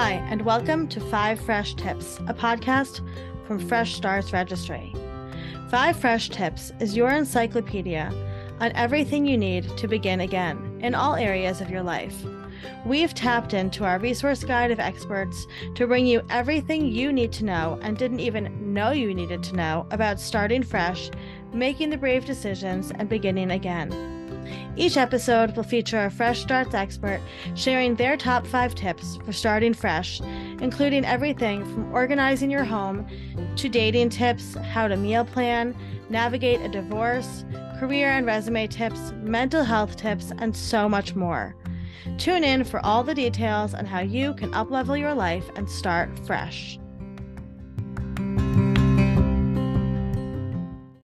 Hi, and welcome to Five Fresh Tips, a podcast from Fresh Starts Registry. Five Fresh Tips is your encyclopedia on everything you need to begin again in all areas of your life. We've tapped into our resource guide of experts to bring you everything you need to know and didn't even know you needed to know about starting fresh, making the brave decisions, and beginning again. Each episode will feature a Fresh Starts expert sharing their top five tips for starting fresh, including everything from organizing your home to dating tips, how to meal plan, navigate a divorce, career and resume tips, mental health tips, and so much more. Tune in for all the details on how you can uplevel your life and start fresh.